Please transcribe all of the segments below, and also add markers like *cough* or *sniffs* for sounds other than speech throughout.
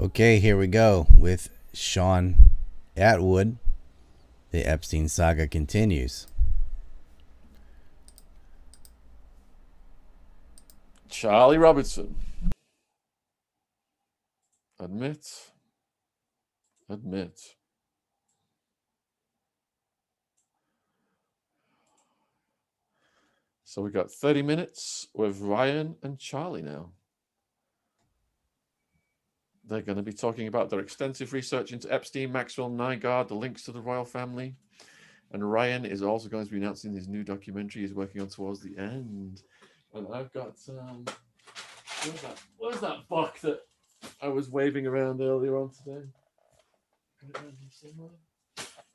Okay, here we go with Shaun Attwood. The Epstein saga continues. Charlie Robertson Admit. Admit. So we got 30 minutes with Ryan and Charlie now. They're going to be talking about their extensive research into Epstein, Maxwell, Nygard, the links to the royal family. And Ryan is also going to be announcing his new documentary he's working on towards the end. And I've got um where's that where's that book that I was waving around earlier on today? Got it around here somewhere.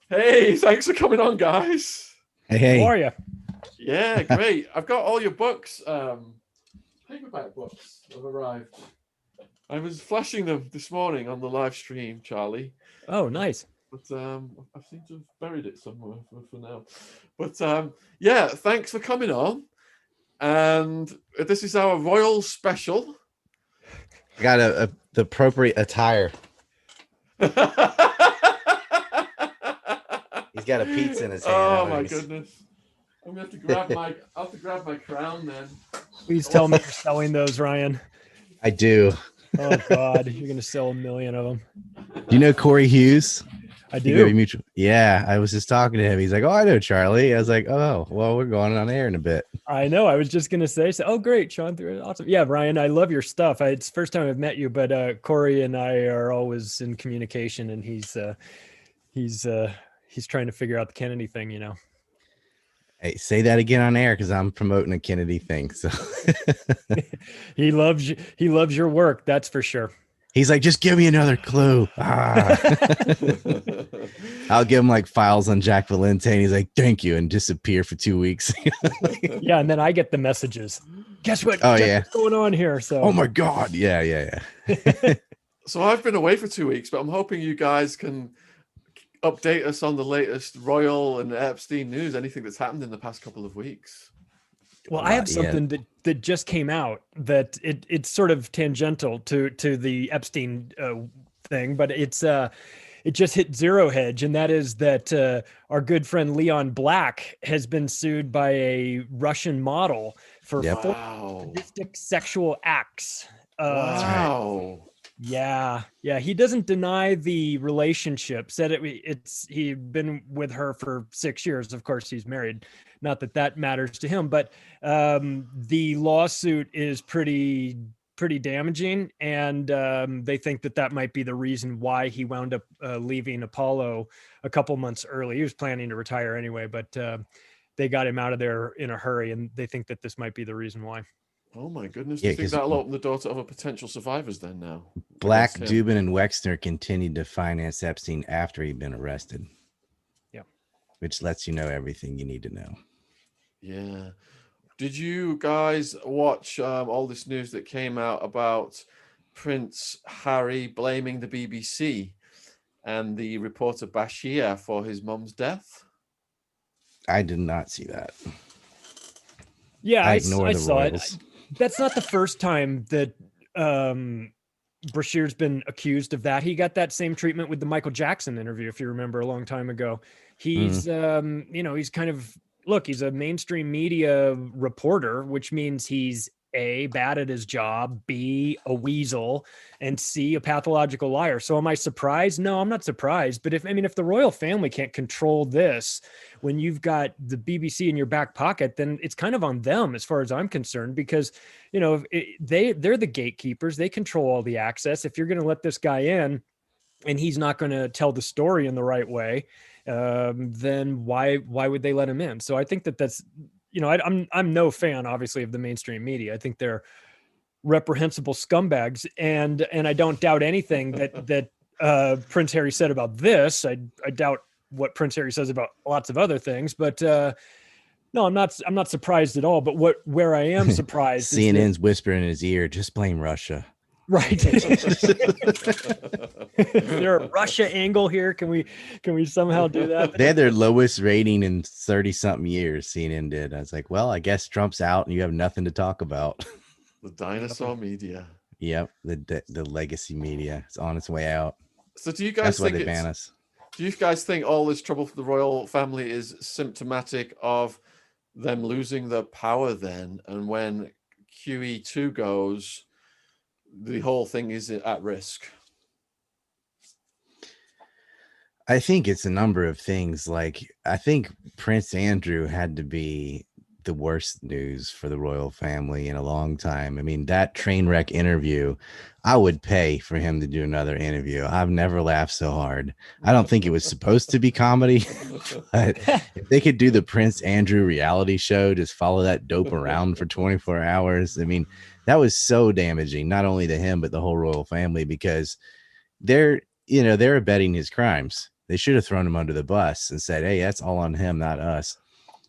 Hey, thanks for coming on, guys. Hey, hey. How are you? Yeah, great. I've got all your books. Um, paperback books have arrived. I was flashing them this morning on the live stream, Charlie, Oh, nice. but um, I seem to have buried it somewhere for, for now. But um, yeah, thanks for coming on. And this is our royal special. Got a, a the appropriate attire. *laughs* He's got a pizza in his hand. Oh my goodness! I'm gonna have to grab my. I'll have to grab my crown then. Please tell me you're selling those, Ryan. I do. Oh God, you're gonna sell a million of them. Do you know Corey Hughes? I You go to do. mutual. Yeah, I was just talking to him. He's like, "Oh, I know Charlie." I was like, "Oh, well, we're going on air in a bit." I know. I was just gonna say. So, oh, great, Shaun. through it. Awesome. Yeah, Ryan. I love your stuff. I, it's the first time I've met you, but uh, Corey and I are always in communication, and he's uh, he's uh, he's trying to figure out the Kennedy thing. You know. Hey, say that again on air because I'm promoting a Kennedy thing. So *laughs* He loves you. He loves your work. That's for sure. he's like, "Just give me another clue." Ah. *laughs* I'll give him like files on Jack Valenti, and he's like, "Thank you," and disappear for two weeks. *laughs* Yeah, and then I get the messages. Guess what? Oh, Guess yeah. what's going on here? So. oh my god! Yeah, yeah, yeah. So I've been away for two weeks, but I'm hoping you guys can update us on the latest royal and Epstein news. Anything that's happened in the past couple of weeks. Well, I have Not yet. something that that just came out that it it's sort of tangential to to the Epstein uh, thing, but it's uh it just hit zero hedge, and that is that uh, our good friend Leon Black has been sued by a Russian model for Yep. four Wow! sadistic sexual acts. Uh, Wow! Yeah, yeah. He doesn't deny the relationship. Said it. It's he'd been with her for six years. Of course, he's married. Not that that matters to him, but um, the lawsuit is pretty pretty damaging, and um, they think that that might be the reason why he wound up uh, leaving Apollo a couple months early. He was planning to retire anyway, but uh, they got him out of there in a hurry, and they think that this might be the reason why. Oh my goodness! Yeah, Do you think 'cause- that'll open the door to other potential survivors then? Now, Black. Dubin, and Wexner continued to finance Epstein after he'd been arrested. Yeah. which lets you know everything you need to know. Yeah. Did you guys watch um, all this news that came out about Prince Harry blaming the BBC and the reporter Bashir for his mum's death? I did not see that. Yeah, I I, s- ignore I saw it. That's not the first time that um Bashir's been accused of that. He got that same treatment with the Michael Jackson interview, if you remember, a long time ago. He's um, you know, he's kind of look, he's a mainstream media reporter, which means he's a bad at his job, B a weasel, and C a pathological liar. So am I surprised? No, I'm not surprised. But if I mean if the royal family can't control this, when you've got the BBC in your back pocket, then it's kind of on them as far as I'm concerned, because you know it, they they're the gatekeepers. They control all the access. If you're going to let this guy in, and he's not going to tell the story in the right way, um, then why why would they let him in? So I think that that's you know I, I'm I'm no fan obviously of the mainstream media. I think they're reprehensible scumbags, and and I don't doubt anything that *laughs* that uh, Prince Harry said about this. I I doubt what Prince Harry says about lots of other things, but uh, no, I'm not. I'm not surprised at all. But what where I am *laughs* surprised, is that- CNN's whispering in his ear, just blame Russia. Right? *laughs* is there a Russia angle here? Can we can we somehow do that? They had their lowest rating in 30 something years, CNN did. I was like, well, I guess Trump's out and you have nothing to talk about. The dinosaur media. Yep, the the, the legacy media It's on its way out. So do you guys That's why think they ban us. do you guys think all this trouble for the royal family is symptomatic of them losing their power then and when QE2 goes the whole thing is at risk? I think it's a number of things. Like I think Prince Andrew had to be the worst news for the royal family in a long time. I mean, that train wreck interview, I would pay for him to do another interview. I've never laughed so hard. I don't think it was supposed to be comedy, *laughs* but if they could do the Prince Andrew reality show, just follow that dope around for 24 hours. I mean, that was so damaging, not only to him, but the whole royal family, because they're, you know, they're abetting his crimes. They should have thrown him under the bus and said, Hey, that's all on him, not us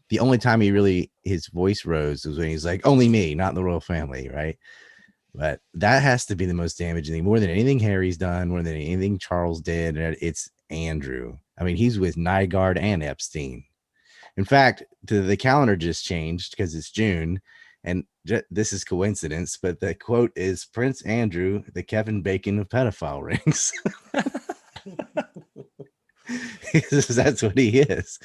the only time he really his voice rose was when he's like, only me, not the royal family, right? But that has to be the most damaging thing, more than anything Harry's done, more than anything Charles did. It's Andrew. I mean, he's with Nygard and Epstein. In fact, the, the calendar just changed because it's June, and j- this is coincidence, but the quote is Prince Andrew, the Kevin Bacon of pedophile rings. *laughs* That's what he is.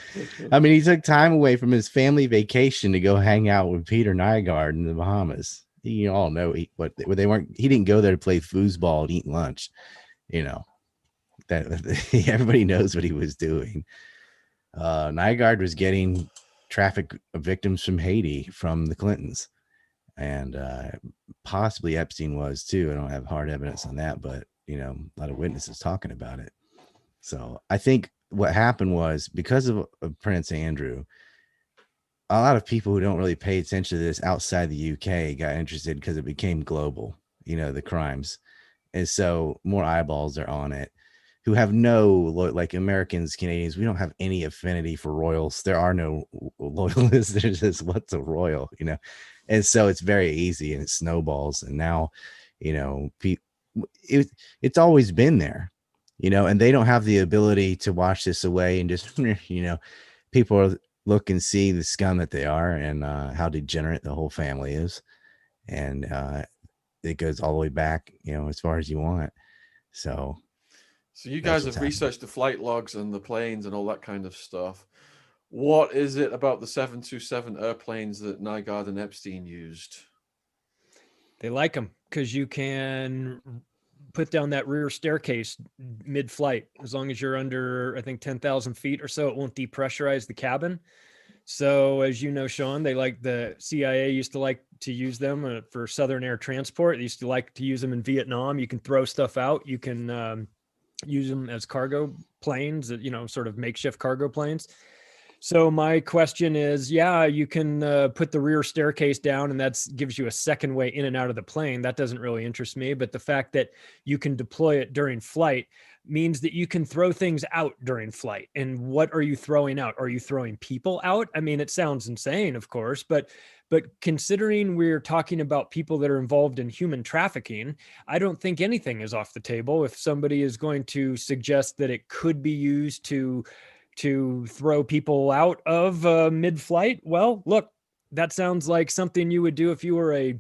I mean, he took time away from his family vacation to go hang out with Peter Nygard in the Bahamas. You all know he, what they weren't. He didn't go there to play foosball and eat lunch. You know that *laughs* everybody knows what he was doing. Uh, Nygard was getting traffic victims from Haiti from the Clintons, and uh, possibly Epstein was too. I don't have hard evidence on that, but you know, a lot of witnesses talking about it. So I think what happened was because of, of, Prince Andrew, a lot of people who don't really pay attention to this outside the UK got interested because it became global, you know, the crimes. And so more eyeballs are on it who have no like Americans, Canadians, we don't have any affinity for royals. There are no *laughs* loyalists. There's just what's a royal, you know. And so it's very easy and it snowballs. And now, you know, it, it's always been there you know, and they don't have the ability to wash this away and just, *laughs* you know, people look and see the scum that they are and uh, how degenerate the whole family is. And uh, it goes all the way back, you know, as far as you want. So, so you guys have happening. researched the flight logs and the planes and all that kind of stuff. What is it about the 727 airplanes that Nygard and Epstein used? They like them because you can put down that rear staircase mid-flight. As long as you're under, I think, ten thousand feet or so, it won't depressurize the cabin. So, as you know, Shaun, they like the CIA used to like to use them uh, for Southern Air Transport. They used to like to use them in Vietnam. You can throw stuff out. You can um, use them as cargo planes, you know, sort of makeshift cargo planes. So my question is, yeah, you can uh, put the rear staircase down, and that gives you a second way in and out of the plane. That doesn't really interest me, but the fact that you can deploy it during flight means that you can throw things out during flight. And what are you throwing out? Are you throwing people out? I mean, it sounds insane, of course, but but considering we're talking about people that are involved in human trafficking, I don't think anything is off the table. If somebody is going to suggest that it could be used to to throw people out of uh, mid-flight well look that sounds like something you would do if you were a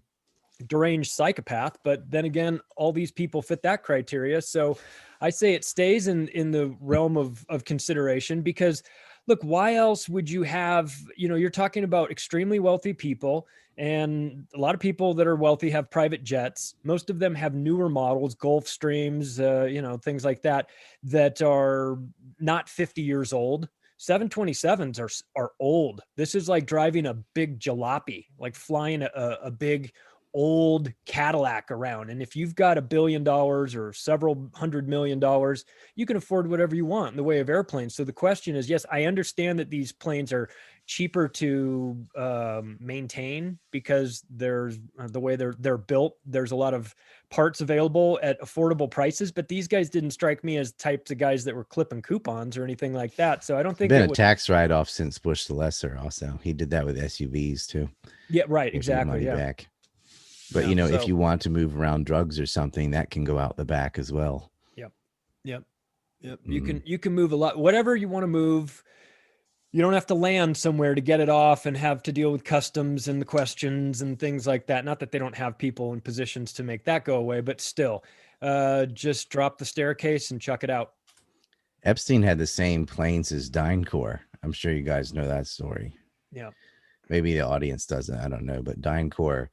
deranged psychopath but then again all these people fit that criteria. So i say it stays in in the realm of of consideration because look why else would you have you know you're talking about extremely wealthy people and a lot of people that are wealthy have private jets. Most of them have newer models gulfstreams uh, you know things like that that are not 50 years old. 727s are are old. This is like driving a big jalopy like flying a, a big old Cadillac around. And if you've got a billion dollars or several hundred million dollars, you can afford whatever you want in the way of airplanes. So the question is yes, I understand that these planes are cheaper to um, maintain because there's uh, the way they're they're built. There's a lot of parts available at affordable prices, but these guys didn't strike me as types of guys that were clipping coupons or anything like that. So I don't think been a would... tax write off since Bush the Lesser. Also, he did that with SUVs too. Yeah, right. Exactly. Yeah. Back. But yeah, you know, so, if you want to move around drugs or something, that can go out the back as well. Yep. Yep. Yep. Mm. You can mm-hmm. you can move a lot. Whatever you want to move, you don't have to land somewhere to get it off and have to deal with customs and the questions and things like that. Not that they don't have people in positions to make that go away, but still, uh, just drop the staircase and chuck it out. Epstein had the same planes as DynCorp. I'm sure you guys know that story. Yeah. Maybe the audience doesn't. I don't know. But DynCorp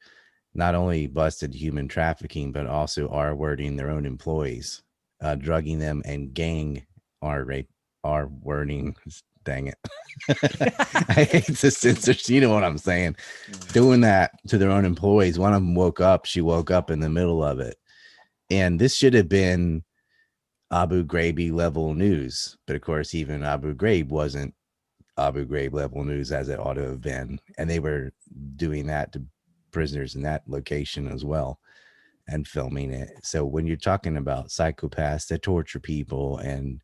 not only busted human trafficking, but also R wording their own employees, uh, drugging them and gang R rape, R wording. *laughs* Dang it. *laughs* I hate the censors. You know what I'm saying? Doing that to their own employees. One of them woke up. She woke up in the middle of it. And this should have been Abu Ghraib level news. But of course, even Abu Ghraib wasn't Abu Ghraib level news as it ought to have been. And they were doing that to prisoners in that location as well and filming it. So when you're talking about psychopaths that torture people and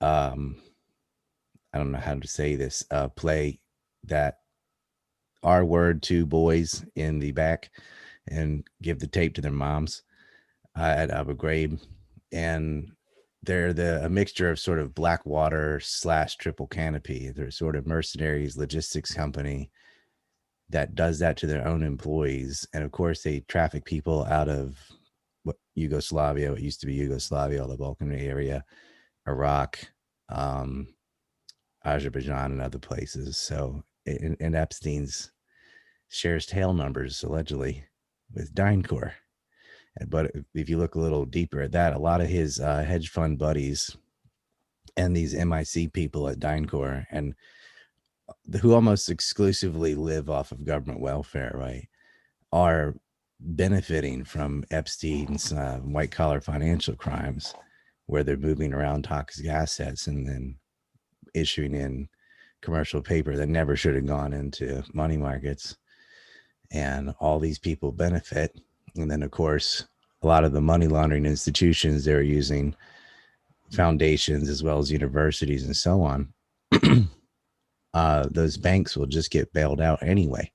um I don't know how to say this, uh play that R word to boys in the back and give the tape to their moms uh, at Abu Ghraib and they're the a mixture of sort of Blackwater slash Triple Canopy. They're sort of mercenaries logistics company that does that to their own employees, and of course they traffic people out of what Yugoslavia, what used to be Yugoslavia, all the Balkan area, Iraq, um, Azerbaijan, and other places. So, and, and Epstein's shares tail numbers allegedly with DynCorp. But if you look a little deeper at that, a lot of his uh, hedge fund buddies and these MIC people at DynCorp and who almost exclusively live off of government welfare, right, are benefiting from Epstein's uh, white collar financial crimes, where they're moving around toxic assets and then issuing in commercial paper that never should have gone into money markets. And all these people benefit and then, of course, a lot of the money laundering institutions they're using, foundations as well as universities and so on, *clears throat* uh, those banks will just get bailed out anyway.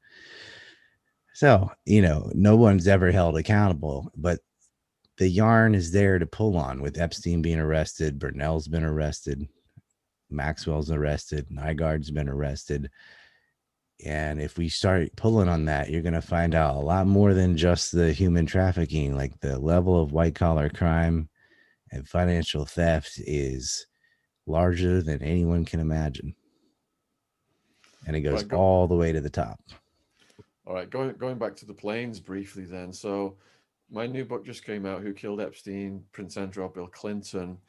So, you know, no one's ever held accountable, but the yarn is there to pull on with Epstein being arrested, Brunel's been arrested, Maxwell's arrested, Nygard's been arrested. And if we start pulling on that, you're going to find out a lot more than just the human trafficking. Like the level of white collar crime and financial theft is larger than anyone can imagine. And it goes Right, go- all the way to the top. All right, going going back to the planes briefly then. So my new book just came out, Who Killed Epstein, Prince Andrew, Bill Clinton.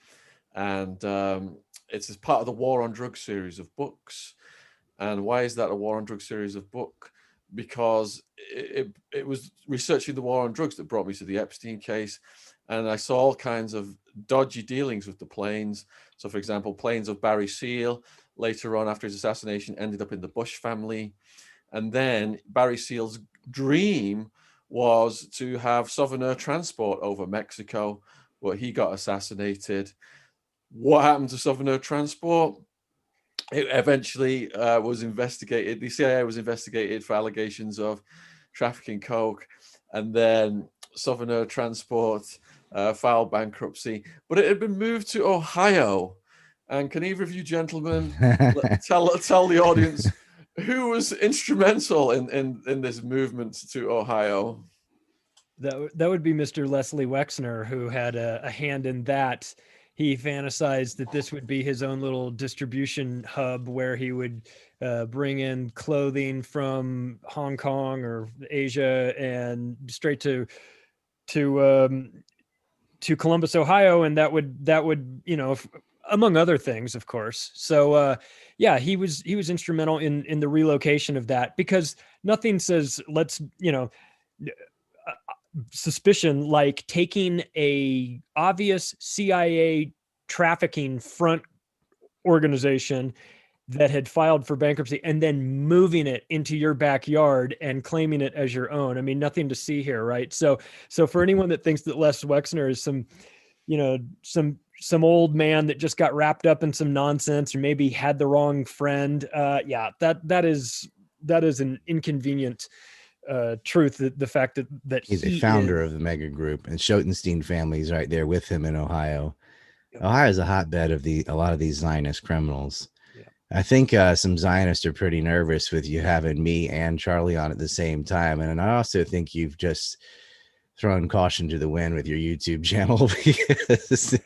And um, it's as part of the War on Drugs series of books. And why is that a War on Drugs series of book? Because it, it, it was researching the war on drugs that brought me to the Epstein case. And I saw all kinds of dodgy dealings with the planes. So, for example, planes of Barry Seal later on after his assassination ended up in the Bush family. And then Barry Seal's dream was to have Southern transport over Mexico, but he got assassinated. What happened to Southern transport? It eventually uh, was investigated. The CIA was investigated for allegations of trafficking coke, and then Southern Transport uh, filed bankruptcy. But it had been moved to Ohio. And can either of you gentlemen *laughs* tell tell the audience who was instrumental in in in this movement to Ohio? That that would be Mr. Leslie Wexner, who had a, a hand in that. He fantasized that this would be his own little distribution hub where he would uh, bring in clothing from Hong Kong or Asia and straight to to um, to Columbus, Ohio, and that would that would you know, f- among other things, of course. So uh, yeah, he was he was instrumental in in the relocation of that because nothing says let's you know suspicion like taking a obvious CIA trafficking front organization that had filed for bankruptcy and then moving it into your backyard and claiming it as your own. I mean, nothing to see here, right? So, so for anyone that thinks that Les Wexner is some, you know, some some old man that just got wrapped up in some nonsense or maybe had the wrong friend, uh, yeah, that that is that is an inconvenient uh truth the, the fact that that He's he a founder is- of the mega group, and Schotenstein family's right there with him in Ohio. Yep. Ohio is a hotbed of the a lot of these Zionist criminals. Yeah. I think uh, some Zionists are pretty nervous with you having me and Charlie on at the same time, and I also think you've just thrown caution to the wind with your YouTube channel *laughs* because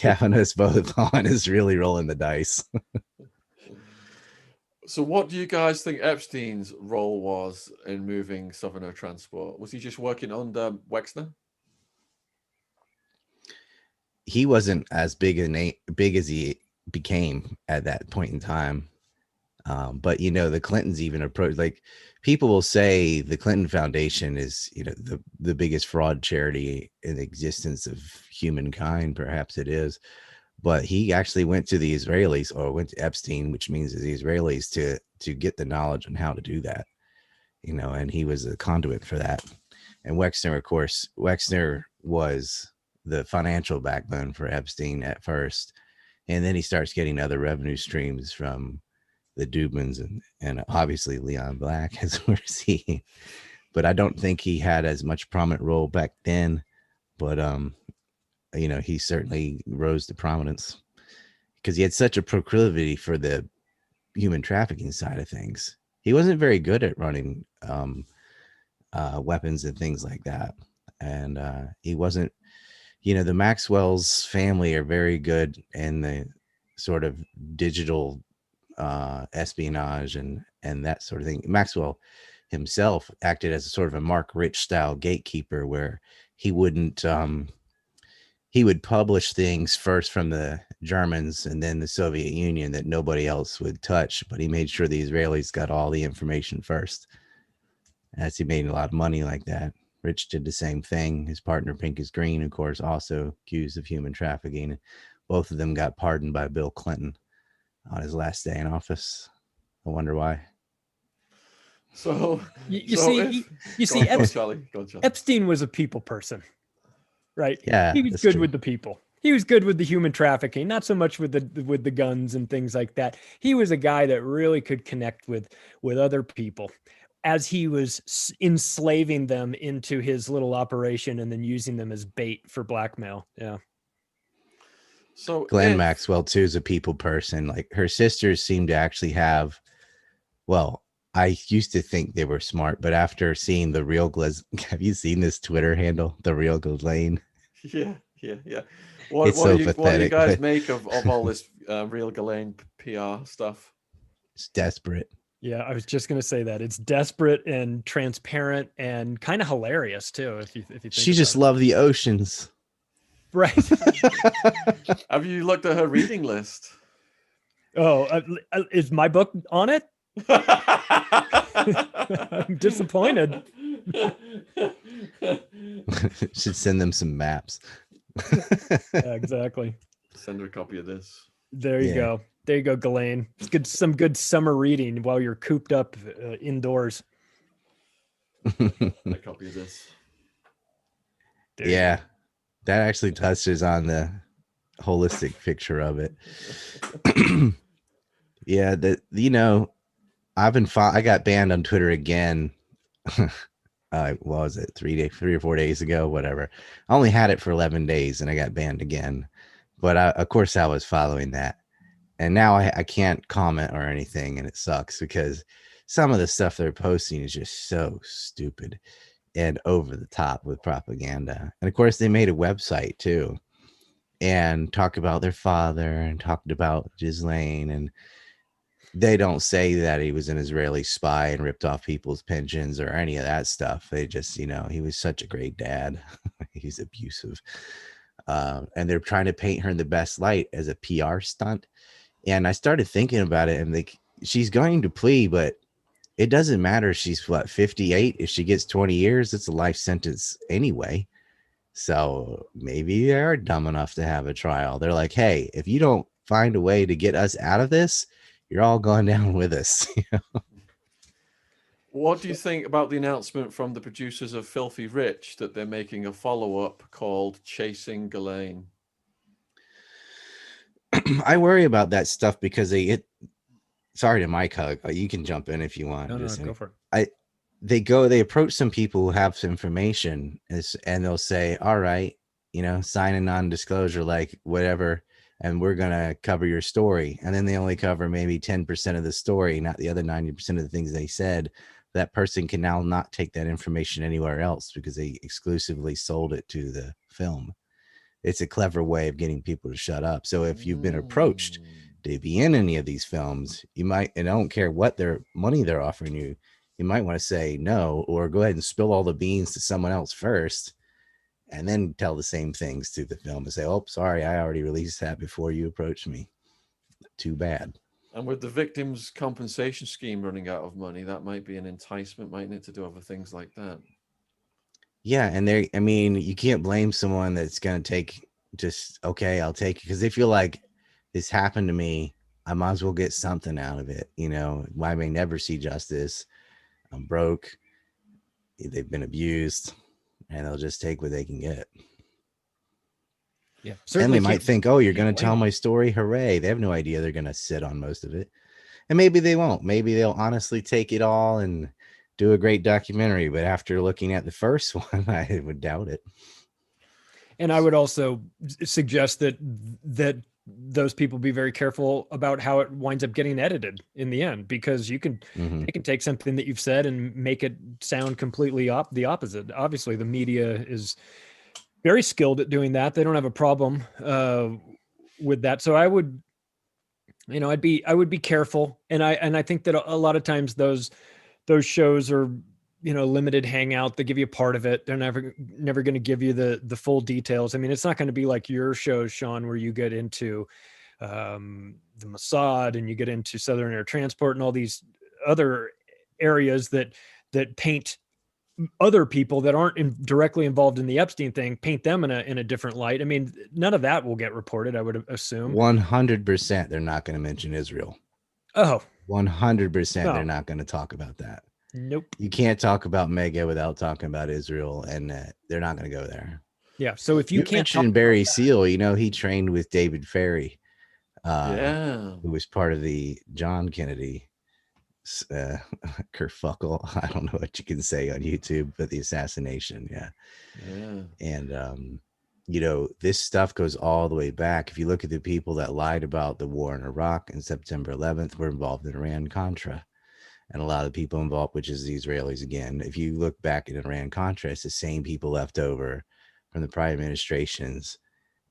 having us both on is really rolling the dice. So, what do you guys think Epstein's role was in moving Southern Air Transport? Was he just working under Wexner? He wasn't as big a big as he became at that point in time. Um, but you know, the Clintons even approached like people will say the Clinton Foundation is, you know, the the biggest fraud charity in existence of humankind. Perhaps it is but he actually went to the Israelis or went to Epstein, which means the Israelis to to get the knowledge on how to do that, you know, and he was a conduit for that. And Wexner, of course, Wexner was the financial backbone for Epstein at first, and then he starts getting other revenue streams from the Dubins and and obviously Leon Black, *laughs* as we're seeing. But I don't think he had as much prominent role back then. But um, you know, he certainly rose to prominence because he had such a proclivity for the human trafficking side of things. He wasn't very good at running um, uh, weapons and things like that. And uh, he wasn't, you know, the Maxwell's family are very good in the sort of digital uh, espionage and and that sort of thing. Maxwell himself acted as a sort of a Marc Rich style gatekeeper where he wouldn't um, he would publish things first from the Germans and then the Soviet Union that nobody else would touch, but he made sure the Israelis got all the information first. As he made a lot of money like that. Rich did the same thing. His partner Pincus Green, of course, also accused of human trafficking. Both of them got pardoned by Bill Clinton on his last day in office. I wonder why. So You, you so see, if- you, *laughs* you see, on, go on, Charlie. On, Charlie. Epstein was a people person, right? Yeah, he was good true. with the people. He was good with the human trafficking, not so much with the with the guns and things like that. He was a guy that really could connect with with other people as he was enslaving them into his little operation and then using them as bait for blackmail. Yeah. So Glenn if- Maxwell too is a people person. Like her sisters seem to actually have. Well, I used to think they were smart, but after seeing the real Glaz, *laughs* have you seen this Twitter handle, the real Ghislaine? *laughs* Yeah, yeah, yeah. What, It's what, so do you, what do you guys but- make of, of all this *laughs* uh, real Ghislaine PR stuff? It's desperate. Yeah, I was just gonna say that it's desperate and transparent and kind of hilarious too. If you if you think She just it. loved the oceans. Right. *laughs* Have you looked at her reading list? oh, uh, uh, is my book on it? *laughs* I'm disappointed. *laughs* Should send them some maps. Yeah, exactly. Send her a copy of this. There you Yeah. go. There you go, Galen. It's good. Some good summer reading while you're cooped up uh, indoors. A copy of this. There you yeah, that actually touches on the holistic picture of it. *clears throat* yeah, that you know, I've been I got banned on Twitter again. *laughs* uh, what was it? Three days, three or four days ago, whatever. I only had it for eleven days, and I got banned again. But I, of course, I was following that, and now I, I can't comment or anything, and it sucks because some of the stuff they're posting is just so stupid and over the top with propaganda. And of course, they made a website too and talk about their father and talked about Ghislaine. And they don't say that he was an Israeli spy and ripped off people's pensions or any of that stuff. They just, you know, he was such a great dad. *laughs* He's abusive. Uh, and they're trying to paint her in the best light as a PR stunt. And I started thinking about it and like, she's going to plea, but it doesn't matter if she's what 58 if she gets 20 years it's a life sentence anyway. So maybe they're dumb enough to have a trial. They're like hey if you don't find a way to get us out of this you're all going *laughs* down with us. *laughs* What do you think about the announcement from the producers of Filthy Rich that they're making a follow up called Chasing Ghislaine? *clears throat* i worry about that stuff because they it sorry to mike hug uh, you can jump in if you want No, no, Just go for it. I they go they approach some people who have some information and they'll say all right you know sign a non-disclosure like whatever and we're gonna cover your story. And then they only cover maybe 10% of the story, not the other 90% of the things they said. That person can now not take that information anywhere else because they exclusively sold it to the film. It's a clever way of getting people to shut up. So if you've been approached Mm. To be in any of these films, you might, and I don't care what their money they're offering you, you might want to say no or go ahead and spill all the beans to someone else first and then tell the same things to the film and say, oh, sorry, I already released that before you approached me. Too bad. And with the victims' compensation scheme running out of money, that might be an enticement, mightn't it, to do other things like that? Yeah. And they, I mean, you can't blame someone that's going to take just, okay, I'll take it because they feel like this happened to me. I might as well get something out of it. You know, I may never see justice. I'm broke. Eh, they've been abused and they'll just take what they can get. Yeah, certainly. and they might think, oh, you're going to tell my story. Hooray. They have no idea they're going to sit on most of it. And maybe they won't. Maybe they'll honestly take it all and do a great documentary. But after looking at the first *laughs* one, I would doubt it. And I would also suggest that that those people be very careful about how it winds up getting edited in the end, because you can Mhm. they can take something that you've said and make it sound completely op- the opposite. Obviously, the media is very skilled at doing that. They don't have a problem uh, with that. So I would, you know, I'd be I would be careful, and I and I think that a a lot of times those those shows are you know limited hangout they give you a part of it they're never never going to give you the the full details i mean it's not going to be like your shows shaun where you get into um the mossad and you get into southern air transport and all these other areas that that paint other people that aren't in, directly involved in the epstein thing paint them in a in a different light i mean none of that will get reported i would assume 100% they're not going to mention Israel. oh 100% No. they're not going to talk about that. Nope You can't talk about Mega without talking about Israel, and uh, they're not going to go there. yeah so if you, You, can't talk mentioned Barry that- Seal. You know, he trained with David Ferrie. Uh, yeah. who was part of the John Kennedy uh, *laughs* kerfuffle. *laughs* I don't know what you can say on YouTube, but the assassination, yeah. Yeah. And um, you know, this stuff goes all the way back. If you look at the people that lied about the war in Iraq and September 11th, were involved in Iran Contra. And a lot of the people involved, which is the Israelis again. If you look back at Iran Contra, it's the same people left over from the prior administrations,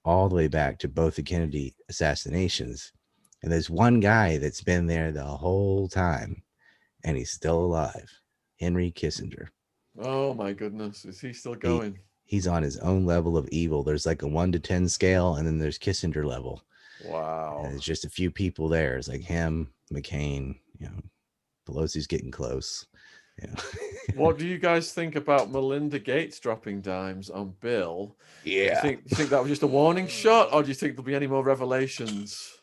all the way back to both the Kennedy assassinations. And there's one guy that's been there the whole time, and he's still alive. Henry Kissinger. Oh my goodness. Is he still going? He's on his own level of evil. There's like a one to ten scale, and then there's Kissinger level. Wow. And it's just a few people there. It's like him, McCain, you know, Pelosi's getting close. You know. what do *laughs* you guys think about Melinda Gates dropping dimes on Bill? Do you yeah. think, do you think that was just a warning shot, or do you think there'll be any more revelations?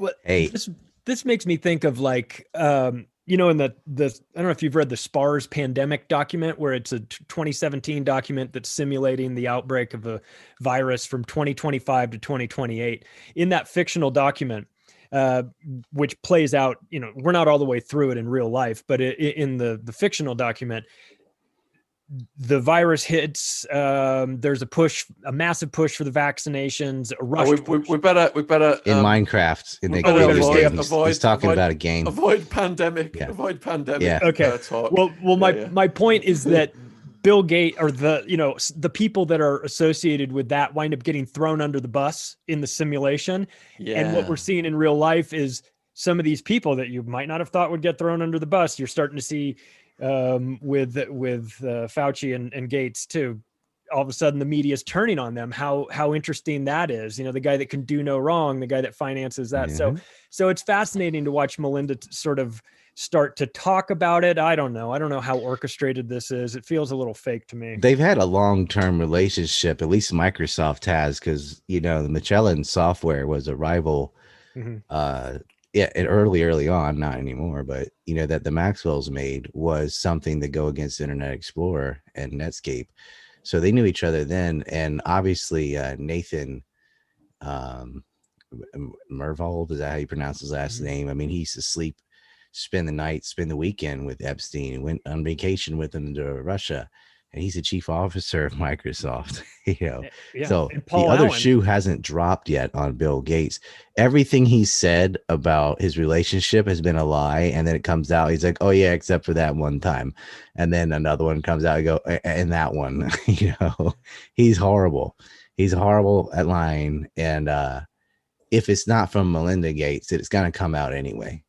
what Hey. this this makes me think of like um you know in the the i don't know if you've read the spars pandemic document where it's a 2017 document that's simulating the outbreak of a virus from 2025 to 2028 in that fictional document uh, which plays out you know we're not all the way through it in real life but i i- in the the fictional document the virus hits um, there's a push a massive push for the vaccinations a Oh, rush we, we, we better we better In um, Minecraft, in we the better avoid- game, he's, avoid- he's talking avoid- about a game. avoid pandemic. Yeah. Avoid pandemic. Yeah. Okay. uh, talk. well well my yeah. my point is that *laughs* bill gates or the you know the people that are associated with that wind up getting thrown under the bus in the simulation yeah. and what we're seeing in real life is some of these people that you might not have thought would get thrown under the bus you're starting to see um, with with uh, fauci and, and gates too all of a sudden the media is turning on them how how interesting that is you know the guy that can do no wrong the guy that finances that so Mhm. so it's fascinating to watch melinda t- sort of start to talk about it i don't know i don't know how orchestrated this is it feels a little fake to me They've had a long term relationship, at least Microsoft has, because, you know, the Michelin software was a rival Mhm. uh yeah and early early on not anymore but you know that the maxwells made was something to go against internet explorer and netscape so they knew each other then and obviously uh nathan um Myhrvold is that how you pronounce his last Mhm. name i mean he used to sleep spend the night spend the weekend with epstein went on vacation with him to russia and he's the chief officer of *laughs* Microsoft. *laughs* you know, Yeah. so the other Allen, shoe hasn't dropped yet on Bill Gates. Everything he said about his relationship has been a lie, and then it comes out. He's like, "Oh yeah, except for that one time," and then another one comes out. I go, "And that one," *laughs* you know, he's horrible. He's horrible at lying, and uh, if it's not from Melinda Gates, it's gonna come out anyway.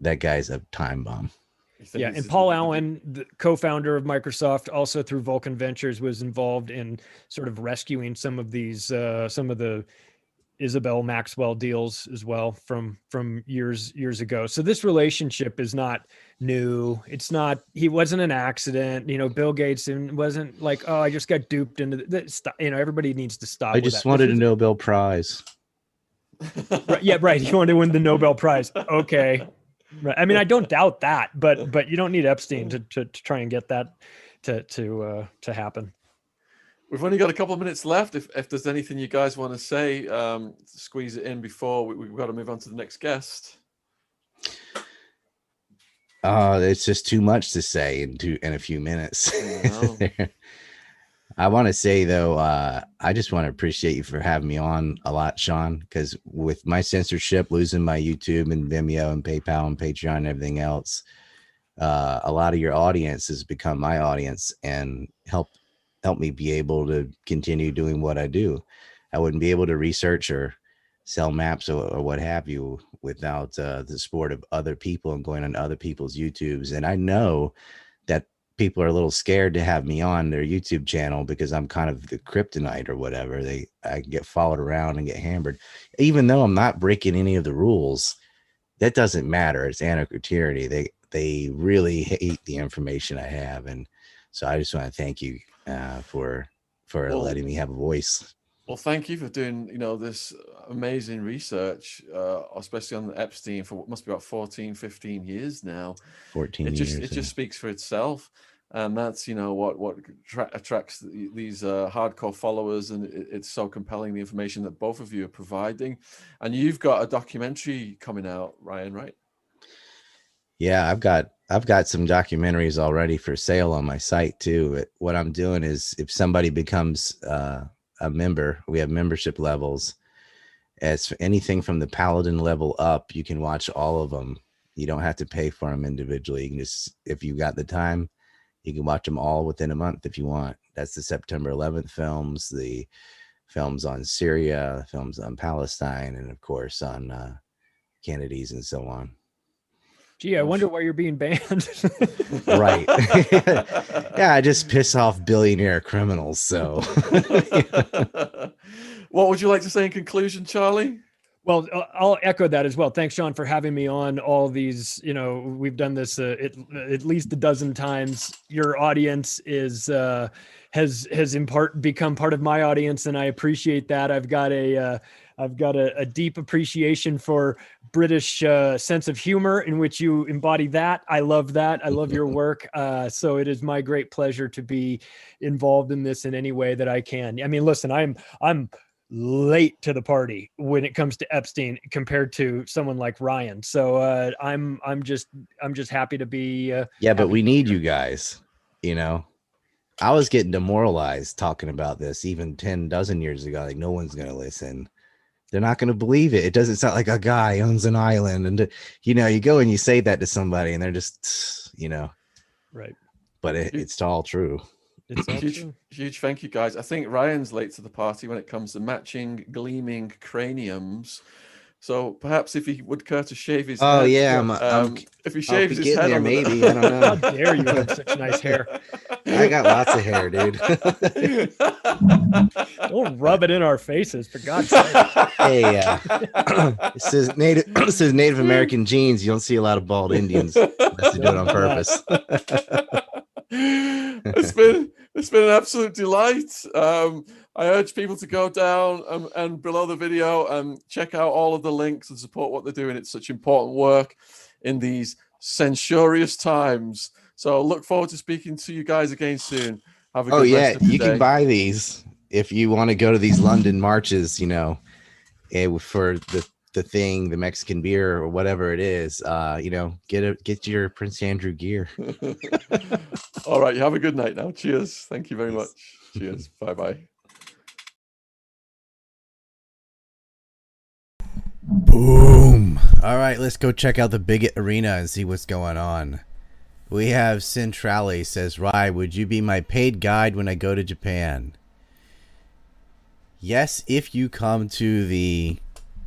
That guy's a time bomb. Yeah, and Paul Allen, the co-founder of Microsoft, also through Vulcan Ventures, was involved in sort of rescuing some of these, uh, some of the Isabel Maxwell deals as well from from years years ago. So this relationship is not new. It's not. He wasn't an accident. You know, Bill Gates and wasn't like, oh, I just got duped into this. You know, everybody needs to stop. I just that. wanted This a Nobel Prize. Right, yeah, right. You wanted to win the Nobel Prize. *laughs* Okay. Right. I mean, I don't doubt that, but *laughs* but you don't need Epstein to to, to try and get that to to uh to happen. We've only got a couple of minutes left. If, if there's anything you guys want to say, um, squeeze it in before we, we've got to move on to the next guest. Oh, it's just too much to say in two in a few minutes. *laughs* I want to say though, uh, I just want to appreciate you for having me on a lot, Shaun. Because with my censorship, losing my YouTube and Vimeo and PayPal and Patreon and everything else, uh, a lot of your audience has become my audience and help help me be able to continue doing what I do. I wouldn't be able to research or sell maps or, or what have you without uh, the support of other people and going on other people's YouTubes. And I know people are a little scared to have me on their YouTube channel because I'm kind of the kryptonite or whatever. They I get followed around and get hammered, even though I'm not breaking any of the rules. That doesn't matter. It's anarchy. They they really hate the information I have, and so I just want to thank you uh, for for Well, letting me have a voice. Well, thank you for doing, you know, this amazing research, uh, especially on Epstein for what must be about 14, 15 years now. 14 It just years. it yeah. just speaks for itself, and that's you know what what tra- attracts the- these uh, hardcore followers, and it, it's so compelling the information that both of you are providing, and you've got a documentary coming out, Ryan, right? Yeah, I've got I've got some documentaries already for sale on my site too. What I'm doing is if somebody becomes uh, a member, we have membership levels. As anything from the paladin level up, you can watch all of them. You don't have to pay for them individually. You can just if you got the time, you can watch them all within a month if you want. That's the September 11th films, the films on Syria, films on Palestine, and of course on uh, Kennedys and so on. Gee, I wonder why you're being banned. *laughs* *laughs* Right. *laughs* yeah, I just piss off billionaire criminals. So what would you like to say in conclusion, Charlie? Well, I- I'll echo that as well. Thanks, Shaun, for having me on all these. You know, we've done this uh, at, at least a dozen times. Your audience is uh, has has in part become part of my audience, and I appreciate that. I've got a uh, I've got a, a deep appreciation for British uh, sense of humor, in which you embody that. I love that. I love your *laughs* work. Uh, so it is my great pleasure to be involved in this in any way that I can. I mean, listen, I'm I'm late to the party when it comes to Epstein compared to someone like Ryan. So uh, I'm I'm just I'm just happy to be. Uh, yeah, but we need you guys. You know, I was getting demoralized talking about this even 10 dozen years ago. Like, no one's going to listen. They're not going to believe it. It doesn't sound like a guy owns an island. And, you know, you go and you say that to somebody and they're just, *sniffs* you know, right. but it, You- it's all true. It's all huge, true. huge thank you guys. I think Ryan's late to the party when it comes to matching gleaming craniums. So perhaps if he would care to shave his Oh, head, yeah, I'm- I'm- um, if he I'll shaves his getting head there, over the- maybe. *laughs* I don't know. How dare you have such nice hair? I got lots of hair, dude. *laughs* Don't rub it in our faces, for God's sake. hey, uh, *clears throat* it says native *clears throat* it says Native American genes. You don't see a lot of bald Indians unless they do it on purpose. *laughs* it's been it's been an absolute delight. Um, I urge people to go down and, and below the video and check out all of the links and support what they're doing. It's such important work in these censorious times. So look forward to speaking to you guys again soon. Have a good Oh yeah, rest of your you day. can buy these if you want to go to these London marches. You know, eh, for the the thing, the Mexican beer or whatever it is, uh, you know, get a get your Prince Andrew gear. *laughs* All right, you have a good night now. Cheers. Thank you very much. Cheers. bye bye. Boom. All right, let's go check out the Bigot Arena and see what's going on. We have Centrale says, Rai, would you be my paid guide when I go to Japan? Yes, if you come to the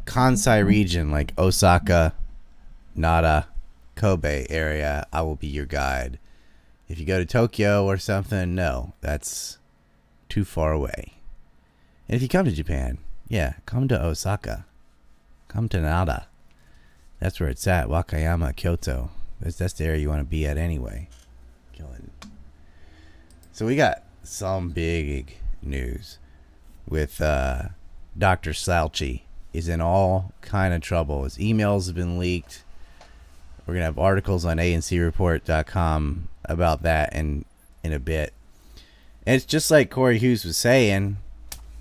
Kansai region, like Osaka, Nara, Kobe area, I will be your guide. If you go to Tokyo or something, no, that's too far away. And if you come to Japan, yeah, come to Osaka. Come to Nara. That's where it's at. Wakayama, Kyoto. That's, that's the area you want to be at anyway. Killing. So we got some big news with uh, Dr. Fauci is in all kind of trouble. His emails have been leaked. We're gonna have articles on ancreport.com about that in in a bit. And it's just like Corey Hughes was saying.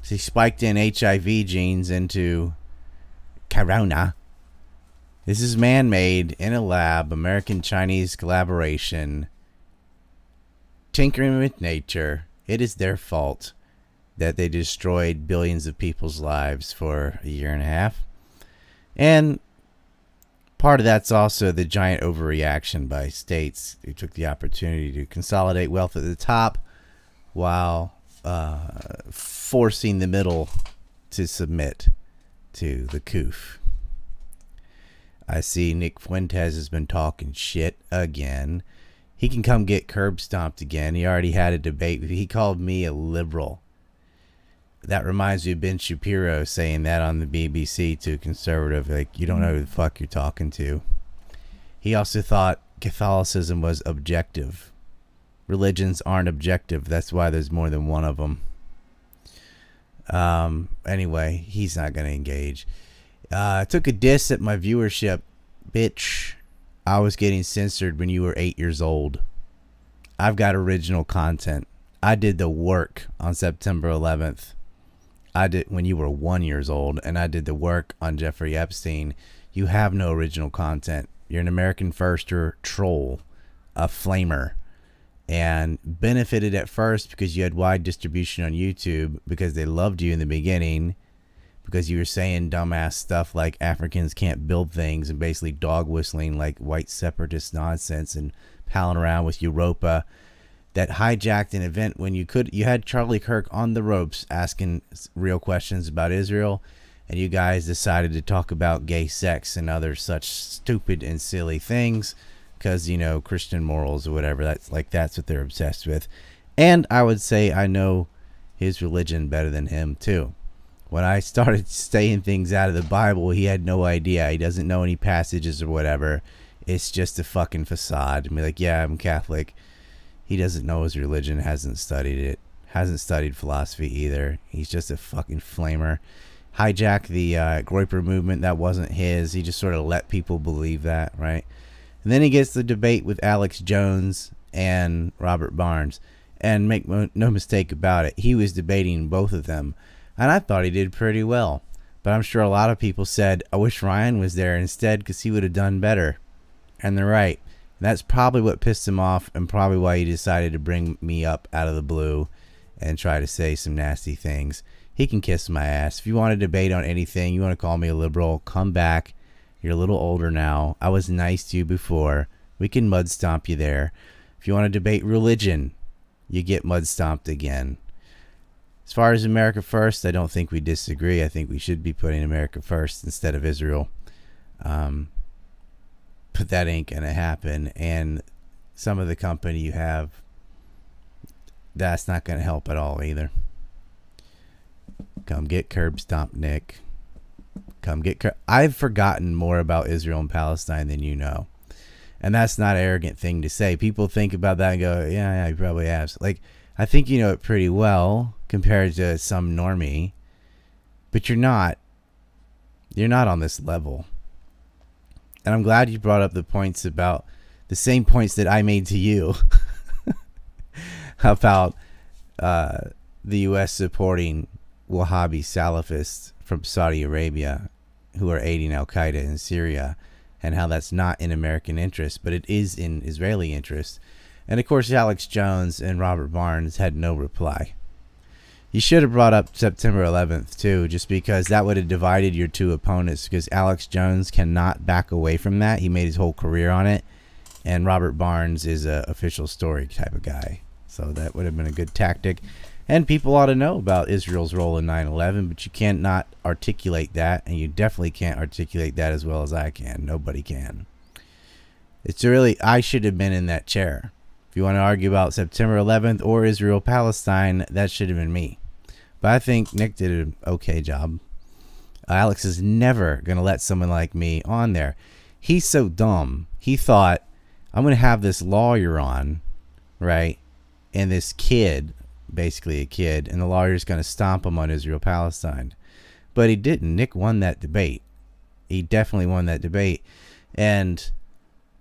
He spiked in HIV genes into Corona. This is man made in a lab, American Chinese collaboration, tinkering with nature. It is their fault that they destroyed billions of people's lives for a year and a half. And part of that's also the giant overreaction by states who took the opportunity to consolidate wealth at the top while uh, forcing the middle to submit to the coof. I see Nick Fuentes has been talking shit again. He can come get curb stomped again. He already had a debate. He called me a liberal. That reminds me of Ben Shapiro saying that on the BBC to a conservative. Like, you don't know who the fuck you're talking to. He also thought Catholicism was objective. Religions aren't objective. That's why there's more than one of them. Um, anyway, he's not going to engage. Uh, I took a diss at my viewership. Bitch, I was getting censored when you were eight years old. I've got original content. I did the work on September 11th. I did when you were one years old, and I did the work on Jeffrey Epstein. You have no original content. You're an American firster troll, a flamer, and benefited at first because you had wide distribution on YouTube because they loved you in the beginning because you were saying dumbass stuff like Africans can't build things and basically dog whistling like white separatist nonsense and palling around with Europa that hijacked an event when you could you had Charlie Kirk on the ropes asking real questions about Israel and you guys decided to talk about gay sex and other such stupid and silly things because you know Christian morals or whatever that's like that's what they're obsessed with. And I would say I know his religion better than him too. When I started *laughs* saying things out of the Bible he had no idea. He doesn't know any passages or whatever. It's just a fucking facade. And be like yeah I'm Catholic he doesn't know his religion, hasn't studied it, hasn't studied philosophy either. He's just a fucking flamer. Hijack the uh, Groyper movement that wasn't his. He just sort of let people believe that, right? And then he gets the debate with Alex Jones and Robert Barnes. And make no mistake about it, he was debating both of them. And I thought he did pretty well. But I'm sure a lot of people said, I wish Ryan was there instead because he would have done better. And they're right. That's probably what pissed him off and probably why he decided to bring me up out of the blue and try to say some nasty things. He can kiss my ass. If you want to debate on anything, you want to call me a liberal, come back. You're a little older now. I was nice to you before. We can mud stomp you there. If you want to debate religion, you get mud stomped again. As far as America first, I don't think we disagree. I think we should be putting America first instead of Israel. Um, but that ain't gonna happen. And some of the company you have, that's not gonna help at all either. Come get curb stomp, Nick. Come get. curb. I've forgotten more about Israel and Palestine than you know, and that's not an arrogant thing to say. People think about that and go, "Yeah, yeah, you probably have." Like, I think you know it pretty well compared to some normie, but you're not. You're not on this level and I'm glad you brought up the points about the same points that I made to you *laughs* about uh, the U.S. supporting Wahhabi Salafists from Saudi Arabia who are aiding Al Qaeda in Syria and how that's not in American interest, but it is in Israeli interest. And of course, Alex Jones and Robert Barnes had no reply. You should have brought up September 11th too, just because that would have divided your two opponents. Because Alex Jones cannot back away from that. He made his whole career on it, and Robert Barnes is a official story type of guy. So that would have been a good tactic. And people ought to know about Israel's role in 9 11, but you can't not articulate that, and you definitely can't articulate that as well as I can. Nobody can. It's really, I should have been in that chair. If you want to argue about September 11th or Israel Palestine, that should have been me. But I think Nick did an okay job. Alex is never going to let someone like me on there. He's so dumb. He thought, I'm going to have this lawyer on, right? And this kid basically a kid, and the lawyer's going to stomp him on Israel Palestine. But he didn't. Nick won that debate. He definitely won that debate. And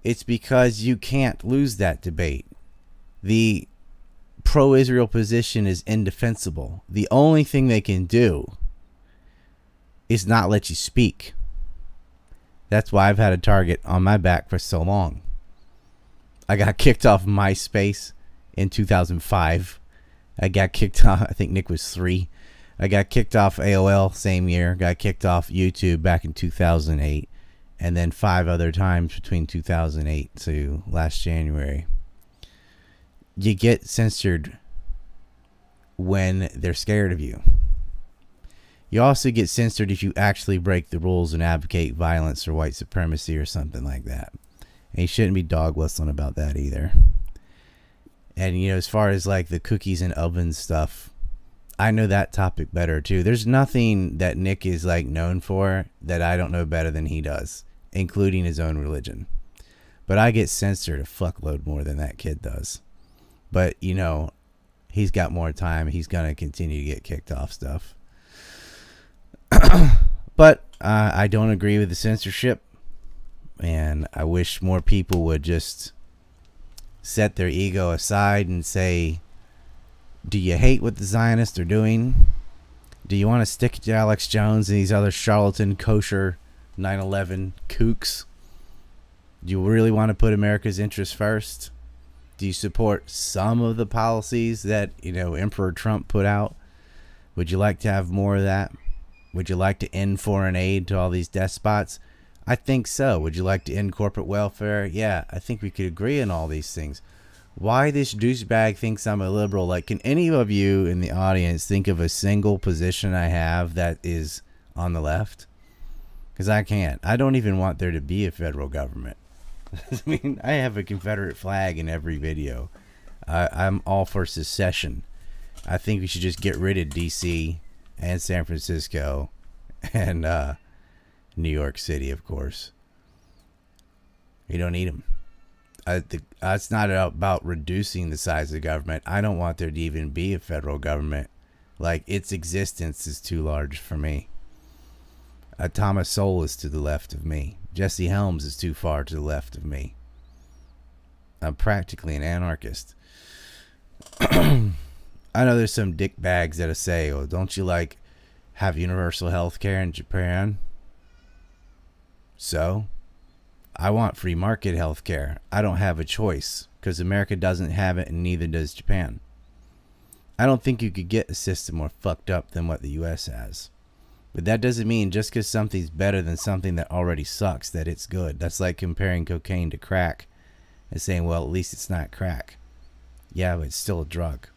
it's because you can't lose that debate. The pro Israel position is indefensible. The only thing they can do is not let you speak. That's why I've had a target on my back for so long. I got *laughs* kicked off MySpace in 2005 I got kicked *laughs* off. I think Nick was three. I got kicked off AOL same year. Got kicked off YouTube back in 2008, and then five other times between 2008 to last January. You get censored when they're scared of you. You also get censored if you actually break the rules and advocate violence or white supremacy or something like that. And you shouldn't be dog whistling about that either. And you know, as far as like the cookies and ovens stuff, I know that topic better too. There's nothing that Nick is like known for that I don't know better than he does, including his own religion. But I get censored a fuckload more than that kid does. But you know, he's got more time. He's gonna continue to get kicked off stuff. *clears throat* but uh, I don't agree with the censorship, and I wish more people would just set their ego aside and say, do you hate what the Zionists are doing? Do you want to stick to Alex Jones and these other charlatan kosher 9 11 kooks? Do you really want to put America's interests first? Do you support some of the policies that, you know, Emperor Trump put out? Would you like to have more of that? Would you like to end foreign aid to all these despots? I think so. Would you like to end corporate welfare? Yeah, I think we could agree on all these things. Why this douchebag thinks I'm a liberal? Like, can any of you in the audience think of a single position I have that is on the left? Because I can't. I don't even want there to be a federal government. *laughs* I mean, I have a Confederate flag in every video. I'm all for secession. I think we should just get rid of D.C. and San Francisco and uh, New York City, of course. You don't need them. I think uh, it's not about reducing the size of the government. I don't want there to even be a federal government. Like its existence is too large for me. Uh, Thomas Sowell is to the left of me. Jesse Helms is too far to the left of me. I'm practically an anarchist. *clears throat* I know there's some dick bags that say, "Oh, don't you like have universal health care in Japan?" So, I want free market health care. I don't have a choice because America doesn't have it and neither does Japan. I don't think you could get a system more fucked up than what the US has. But that doesn't mean just because something's better than something that already sucks that it's good. That's like comparing cocaine to crack and saying, well, at least it's not crack. Yeah, but it's still a drug.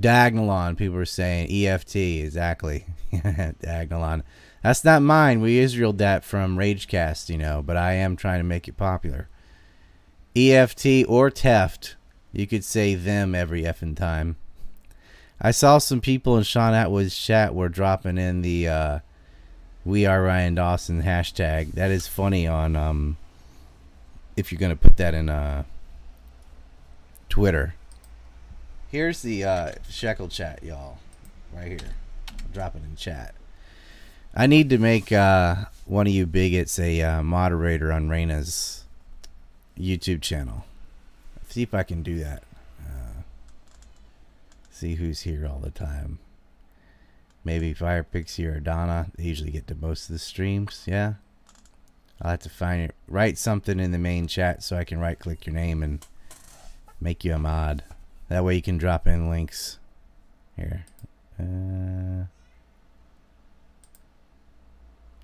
Diagnolon, people are saying EFT, exactly. *laughs* Diagnolon. That's not mine. We Israeled that from Ragecast, you know, but I am trying to make it popular. EFT or Teft. You could say them every effing time. I saw some people in Shaun Attwood's chat were dropping in the uh, "We Are Ryan Dawson" hashtag. That is funny on um, if you're gonna put that in uh, Twitter. Here's the uh, Shekel chat, y'all, right here. I'll drop it in chat. I need to make uh, one of you bigots a uh, moderator on Raina's YouTube channel. See if I can do that. See who's here all the time. Maybe Fire Pixie or Donna. They usually get to most of the streams. Yeah. I'll have to find it. Write something in the main chat so I can right click your name and make you a mod. That way you can drop in links. Here. Uh,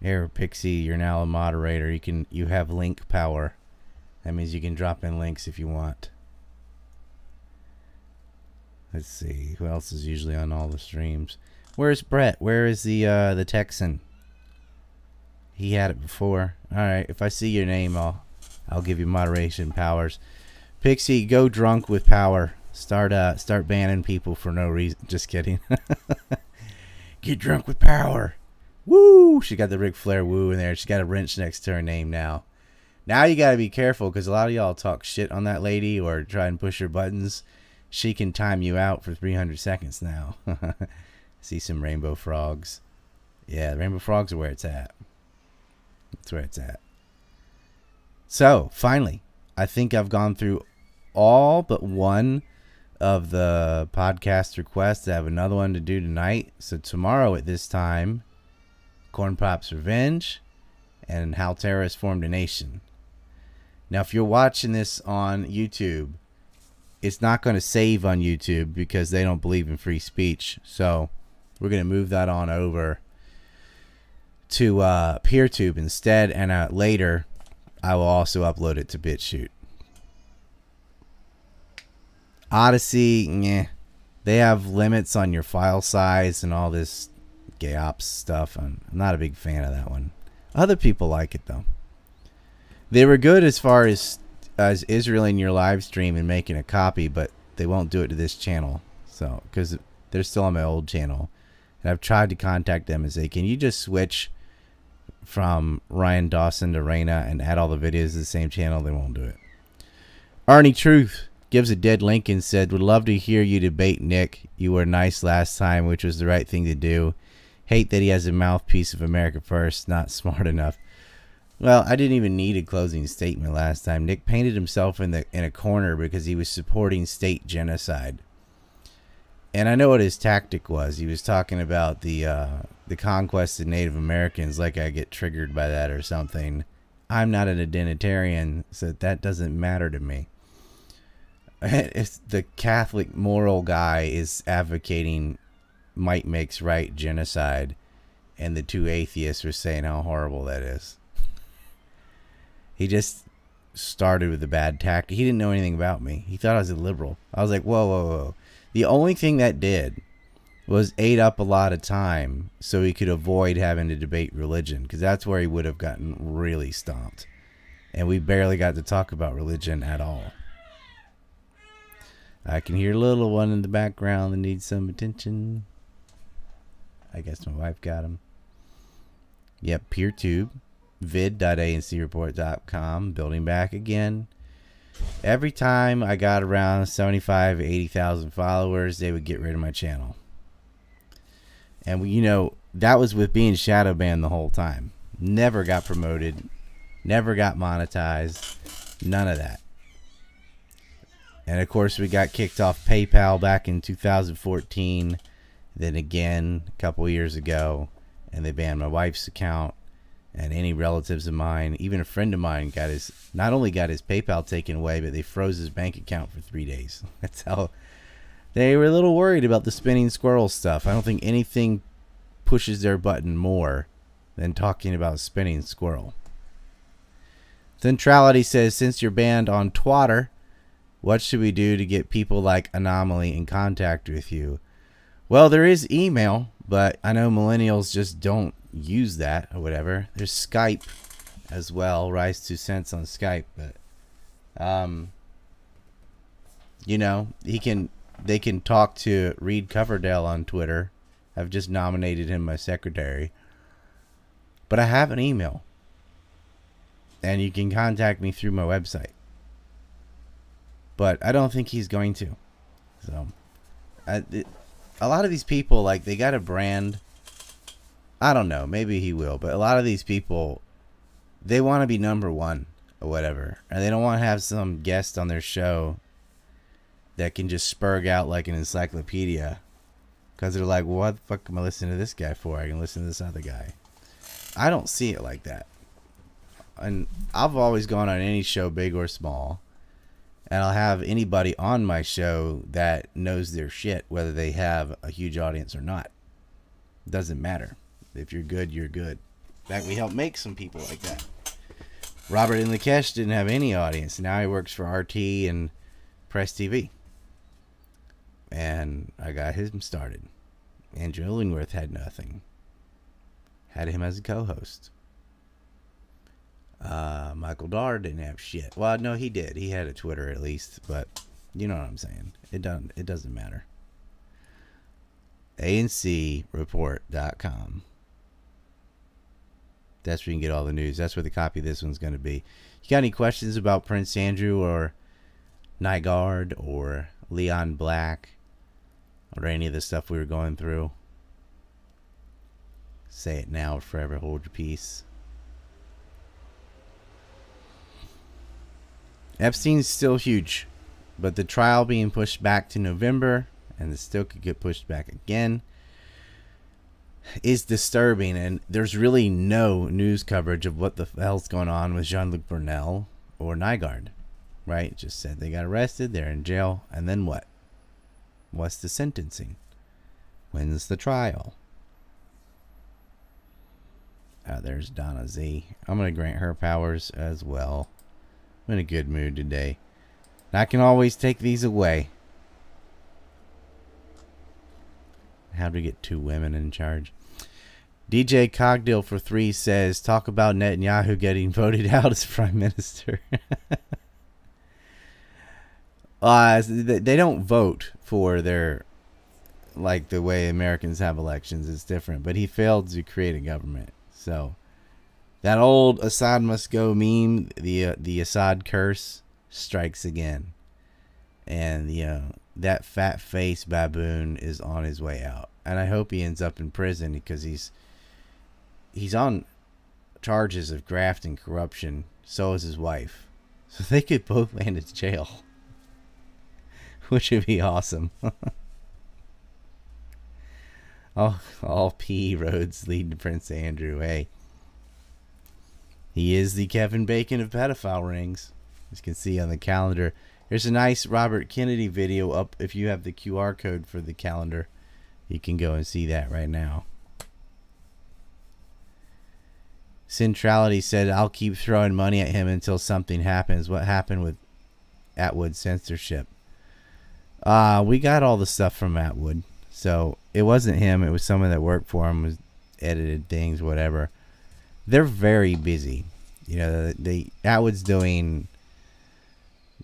here, Pixie, you're now a moderator. You can you have link power. That means you can drop in links if you want. Let's see. Who else is usually on all the streams? Where's Brett? Where is the uh the Texan? He had it before. All right. If I see your name, I'll I'll give you moderation powers. Pixie, go drunk with power. Start uh start banning people for no reason. Just kidding. *laughs* Get drunk with power. Woo! She got the Ric Flair woo in there. She got a wrench next to her name now. Now you got to be careful because a lot of y'all talk shit on that lady or try and push her buttons. She can time you out for 300 seconds now. *laughs* See some rainbow frogs. Yeah, rainbow frogs are where it's at. That's where it's at. So, finally, I think I've gone through all but one of the podcast requests. I have another one to do tonight. So, tomorrow at this time, Corn Pop's Revenge and How Terrorists Formed a Nation. Now, if you're watching this on YouTube, it's not going to save on YouTube because they don't believe in free speech. So, we're going to move that on over to uh, PeerTube instead, and uh, later I will also upload it to BitChute. Odysee, yeah, they have limits on your file size and all this gay ops stuff. I'm not a big fan of that one. Other people like it though. They were good as far as as Israel in your live stream and making a copy, but they won't do it to this channel. So because they're still on my old channel, and I've tried to contact them and say, can you just switch from Ryan Dawson to Raina and add all the videos to the same channel? They won't do it. Arnie Truth gives a dead link and said, would love to hear you debate Nick. You were nice last time, which was the right thing to do. Hate that he has a mouthpiece of America First, not *laughs* smart enough. Well, I didn't even need a closing statement last time. Nick painted himself in the in a corner because he was supporting state genocide. And I know what his tactic was. He was talking about the uh, the conquest of Native Americans, like I get triggered by that or something. I'm not an identitarian, so that doesn't matter to me. *laughs* If the Catholic moral guy is advocating might makes right genocide, and the two atheists are saying how horrible that is. He just started with a bad tactic. He didn't know anything about me. He thought I was a liberal. I was like, whoa, whoa, whoa. The only thing that did was ate up a lot of time so he could avoid having to debate religion because that's where he would have gotten really stomped. And we barely got to talk about religion at all. I can hear a little one in the background that needs some attention. I guess my wife got him. Yep, PeerTube, vid.ancreport.com, building back again. Every time I got around 75, 80,000 followers, they would get rid of my channel. And, you know, that was with being shadow banned the whole time. Never got promoted, never got monetized, none of that. And of course, we got kicked off PayPal back in 2014 then again a couple years ago, and they banned my wife's account and any relatives of mine. Even a friend of mine got his not only got his PayPal taken away, but they froze his bank account for three days. *laughs* That's how they were a little worried about the spinning squirrel stuff. I don't think anything pushes their button more than talking about spinning squirrel. Centrality says since you're banned on Twitter, what should we do to get people like Anomaly in contact with you? Well, there is email, but I know millennials just don't use that or whatever. There's Skype as well. Rise to cents on Skype, but um, you know, he can. They can talk to Reed Coverdale on Twitter. I've just nominated him my secretary. But I have an email, and you can contact me through my website. But I don't think he's going to. So, I, it, a lot of these people like they got a brand i don't know maybe he will but a lot of these people they want to be number one or whatever and they don't want to have some guest on their show that can just spurg out like an encyclopedia because they're like, what the fuck am I listening to this guy for? I can listen to this other guy. I don't see it like that. And I've always gone on any show, big or small, and I'll have anybody on my show that knows their shit, whether they have a huge audience or not. Doesn't matter. If you're good, you're good. In fact, we helped make some people like that. Robert Inlakesh didn't have any audience. Now he works for RT and Press TV. And I got him started. Andrew Illingworth had nothing. Had him as a co-host. Uh, Michael Dar didn't have shit. Well, no, he did. He had a Twitter at least, but you know what I'm saying. It doesn't. It doesn't matter. ANCreport.com. That's where you can get all the news. That's where the copy of this one's going to be. You got any questions about Prince Andrew or Nygard or Leon Black or any of the stuff we were going through? Say it now or forever hold your peace. Epstein's still huge, but the trial being pushed back to November, and it still could get pushed back again, is disturbing. And there's really no news coverage of what the hell's going on with Jean Luc Brunel or Nygard, right? Just said they got arrested, they're in jail, and then what? What's the sentencing? When's the trial? Uh, there's Donna Z. I'm going to grant her powers as well. I'm in a good mood today. And I can always take these away. How do we get two women in charge. DJ Cogdill for three says, talk about Netanyahu getting *laughs* voted out as prime minister. *laughs* uh, they don't vote for their, like the way Americans have elections. It's different. But he failed to create a government. So that old Assad must go meme, the uh, the Assad curse strikes again. And the uh, that fat face baboon is on his way out. And I hope he ends up in prison because he's he's on charges of graft and corruption. So is his wife. So they could both land in jail. *laughs* Which would be awesome. *laughs* all, all P roads lead to Prince Andrew. Hey. He is the Kevin Bacon of pedophile rings. As you can see on the calendar. There's a nice Robert Kennedy video up if you have the QR code for the calendar. You can go and see that right now. Centrality said, I'll keep throwing money at him until something happens. What happened with Attwood censorship? Uh, we got all the stuff from Attwood. So it wasn't him. It was someone that worked for him, was edited things, whatever. They're very busy. You know, they Attwood's doing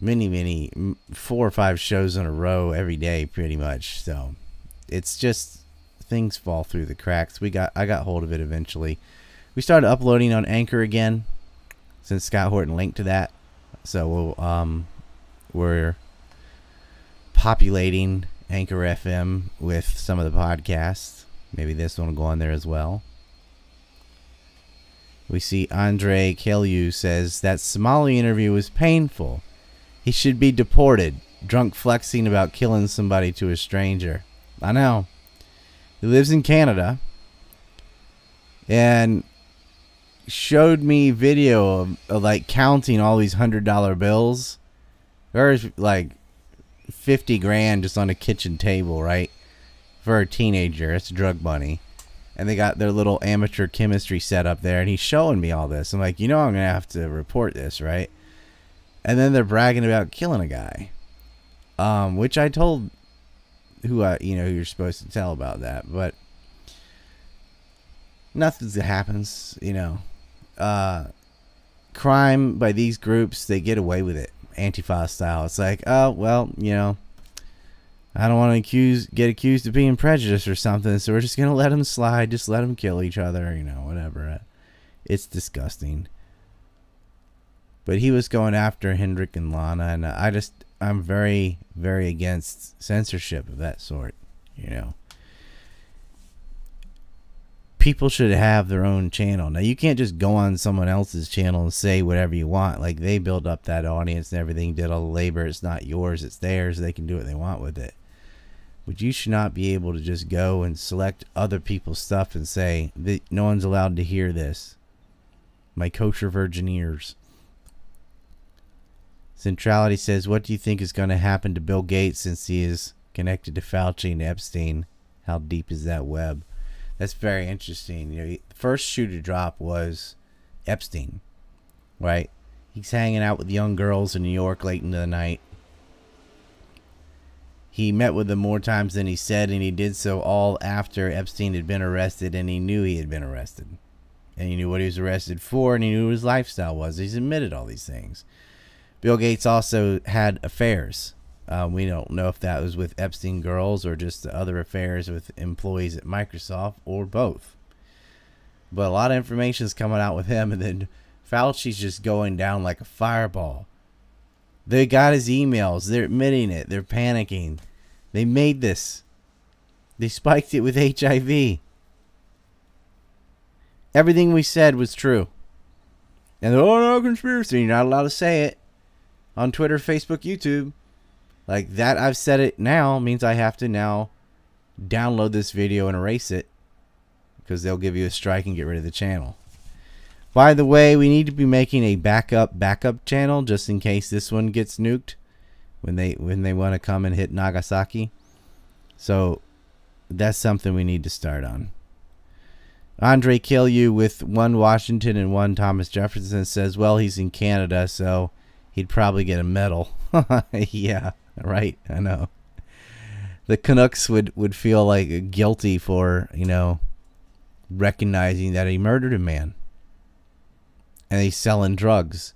many, many, four or five shows in a row every day, pretty much. So it's just things fall through the cracks. We got I got hold of it eventually. We started uploading on Anchor again since Scott Horton linked to that. So we'll, um, we're populating Anchor FM with some of the podcasts. Maybe this one will go on there as well. We see Andre Kelyu says that Somali interview was painful. He should be deported. Drunk flexing about killing somebody to a stranger. I know. He lives in Canada. And showed me video of, of like counting all these hundred dollar bills. There's like fifty grand just on a kitchen table, right? For a teenager, it's drug money. And they got their little amateur chemistry set up there, and he's showing me all this. I'm like, you know, I'm gonna have to report this, right? And then they're bragging about killing a guy, um, which I told who I, you know, who you're supposed to tell about that, but nothing happens, you know uh, crime by these groups, they get away with it, Antifa style. It's like, oh well, you know, I don't want to accuse get accused of being prejudiced or something, so we're just gonna let them slide, just let them kill each other, you know, whatever. It's disgusting. But he was going after Hendrik and Lana, and I just I'm very very against censorship of that sort, you know people should have their own channel. Now you can't just go on someone else's channel and say whatever you want. Like they build up that audience and everything, did all the labor. It's not yours, it's theirs. They can do what they want with it. but you should not be able to just go and select other people's stuff and say that no one's allowed to hear this. My kosher virgin ears. Centrality says, What do you think is going to happen to Bill Gates since he is connected to Fauci and Epstein? How deep is that web? That's very interesting. You know, the first shoe to drop was Epstein, right? He's hanging out with young girls in New York late into the night he met with them more times than he said, and he did so all after Epstein had been arrested, and he knew he had been arrested. And he knew what he was arrested for, and he knew what his lifestyle was. He's admitted all these things. Bill Gates also had affairs. Uh, we don't know if that was with Epstein girls or just the other affairs with employees at Microsoft or both. But a lot of information is coming out with him, and then Fauci's just going down like a fireball. They got his emails. They're admitting it. They're panicking. They made this. They spiked it with HIV. Everything we said was true. And oh no conspiracy. You're not allowed to say it on Twitter, Facebook, YouTube. Like that I've said it now means I have to now download this video and erase it because they'll give you a strike and get rid of the channel. By the way, we need to be making a backup backup channel just in case this one gets nuked when they when they want to come and hit Nagasaki. So that's something we need to start on. Andre Kill You with one Washington and one Thomas Jefferson says, well, he's in Canada, so he'd probably get a medal. *laughs* yeah, *laughs* right. I know. The Canucks would, would feel like guilty for, you know, recognizing that he murdered a man and he's selling drugs.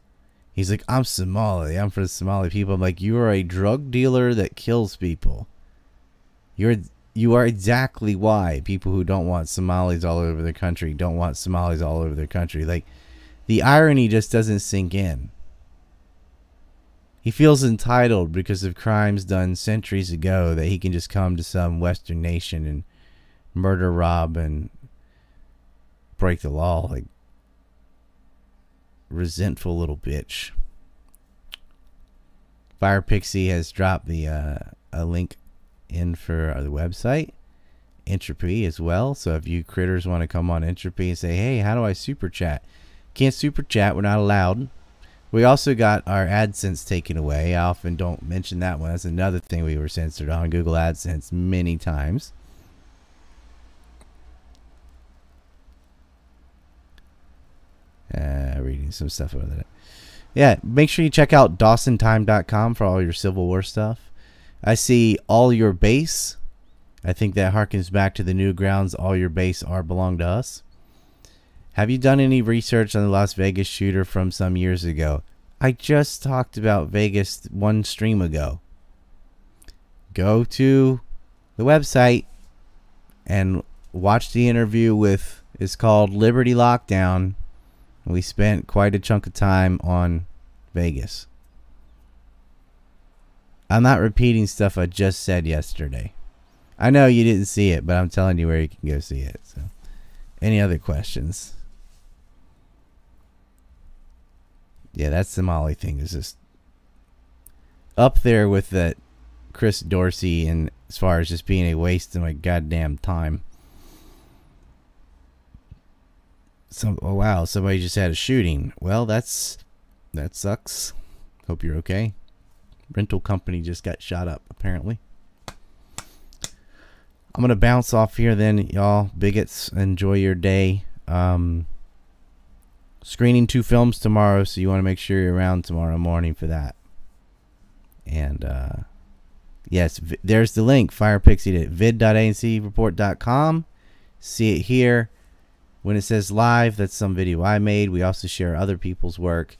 He's like, I'm Somali. I'm for the Somali people. I'm like, you are a drug dealer that kills people. You're you are exactly why people who don't want Somalis all over their country don't want Somalis all over their country. Like the irony just doesn't sink in. He feels entitled because of crimes done centuries ago that he can just come to some Western nation and murder, rob, and break the law. Like resentful little bitch. Fire Pixie has dropped the uh, a link in for the website, Entropy as well. So if you critters want to come on Entropy and say, "Hey, how do I super chat?" Can't super chat. We're not allowed. We also got our AdSense taken away. I often don't mention that one. That's another thing we were censored on Google AdSense many times. Uh, reading some stuff over there. Yeah, make sure you check out DawsonTime.com for all your Civil War stuff. I see all your base. I think that harkens back to the Newgrounds. All your base are belong to us. Have you done any research on the Las Vegas shooter from some years ago? I just talked about Vegas one stream ago. Go to the website and watch the interview with. It's called Liberty Lockdown we spent quite a chunk of time on Vegas. I'm not repeating stuff I just said yesterday. I know you didn't see it, but I'm telling you where you can go see it. So, any other questions? Yeah, that Somali thing is just up there with that Chris Dorsey, and as far as just being a waste of my goddamn time. some oh wow somebody just had a shooting. Well that's that sucks. Hope you're okay. Rental company just got shot up apparently. I'm gonna bounce off here then y'all. Bigots enjoy your day. Um screening two films tomorrow so you want to make sure you're around tomorrow morning for that and uh yes there's the link firepixie at vid.ancreport.com see it here when it says live, that's some video I made. We also share other people's work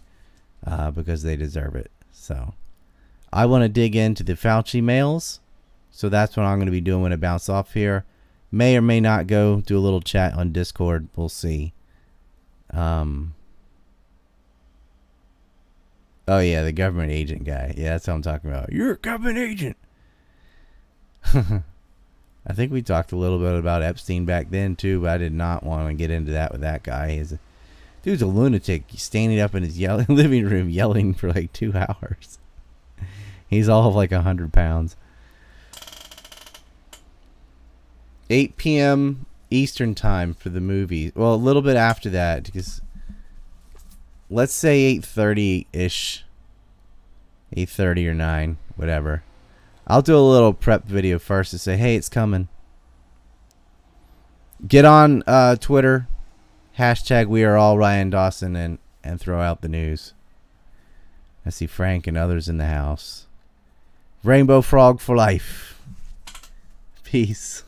uh, because they deserve it. So I want to dig into the Fauci mails. So that's what I'm going to be doing when I bounce off here. May or may not go do a little chat on Discord. We'll see. Um. Oh yeah, the government agent guy. Yeah, that's what I'm talking about. You're a government agent. *laughs* I think we talked a little bit about Epstein back then too, but I did not want to get into that with that guy. He's a, dude's a lunatic. He's standing up in his yelling, *laughs* living room yelling for like two *laughs* hours. He's all of like a hundred pounds. 8 p.m. Eastern time for the movie. Well, a little bit after that because let's say 8:30 ish. 8:30 or 9, whatever. I'll do a little prep video first to say, "Hey, it's coming." Get on uh, Twitter, hashtag We Are All Ryan Dawson, and and throw out the news. I see Frank and others in the house. Rainbow Frog for life. *laughs* Peace.